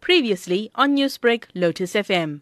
Previously on Newsbreak, Lotus FM.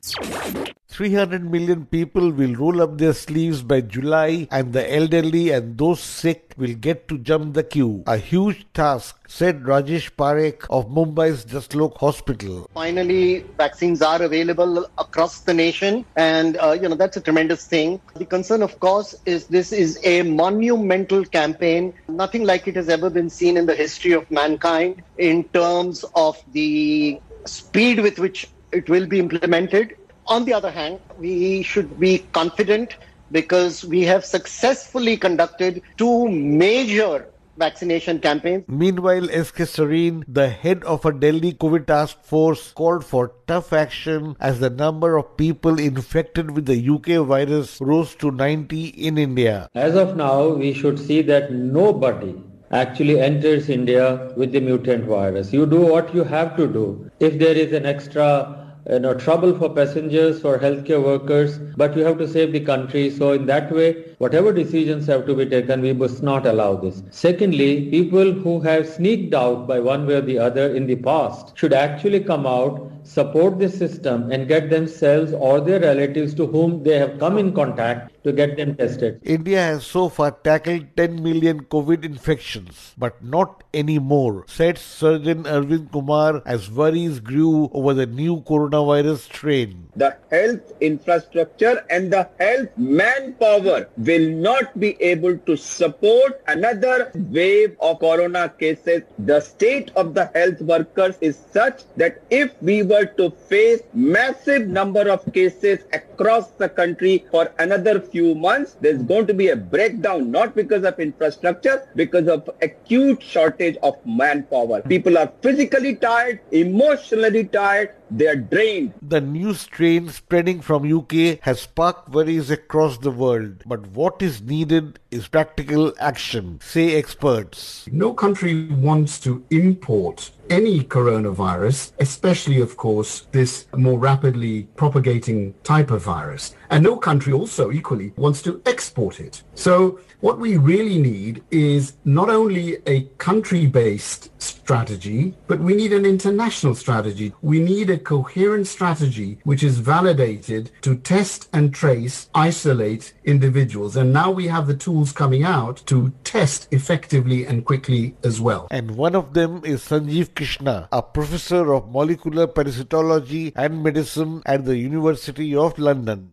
300 million people will roll up their sleeves by July, and the elderly and those sick will get to jump the queue. A huge task, said Rajesh Parikh of Mumbai's Jaslok Hospital. Finally, vaccines are available across the nation, and uh, you know that's a tremendous thing. The concern, of course, is this is a monumental campaign, nothing like it has ever been seen in the history of mankind in terms of the speed with which it will be implemented. On the other hand, we should be confident because we have successfully conducted two major vaccination campaigns. Meanwhile, S.K. Sarin, the head of a Delhi COVID task force, called for tough action as the number of people infected with the UK virus rose to 90 in India. As of now, we should see that nobody actually enters India with the mutant virus. You do what you have to do. If there is an extra you know, trouble for passengers, or healthcare workers, but you have to save the country. So in that way, whatever decisions have to be taken, we must not allow this. Secondly, people who have sneaked out by one way or the other in the past should actually come out, support the system and get themselves or their relatives to whom they have come in contact to get them tested. India has so far tackled 10 million COVID infections, but not any more, said Surgeon Arvind Kumar as worries grew over the new coronavirus strain. The health infrastructure and the health manpower will not be able to support another wave of corona cases. The state of the health workers is such that if we were to face massive number of cases across the country for another few months, there's going to be a breakdown, not because of infrastructure, because of acute shortage of manpower. People are physically tired, emotionally tired, they are drained. The new strain spreading from UK has sparked worries across the world, but what is needed is practical action, say experts. No country wants to import any coronavirus, especially, of course, this more rapidly propagating type of virus. And no country also equally wants to export it. So what we really need is not only a country-based strategy, but we need an international strategy. We need a coherent strategy which is validated to test and trace, isolate individuals. And now we have the tools coming out to test effectively and quickly as well. And one of them is Sanjeev Krishna, a professor of molecular parasitology and medicine at the University of London.